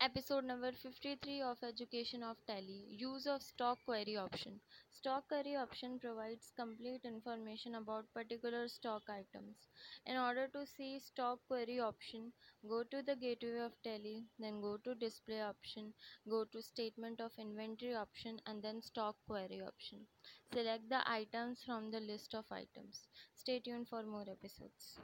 Episode number 53 of Education of Tally Use of Stock Query Option. Stock Query option provides complete information about particular stock items. In order to see Stock Query option, go to the gateway of Tally, then go to Display option, go to Statement of Inventory option, and then Stock Query option. Select the items from the list of items. Stay tuned for more episodes.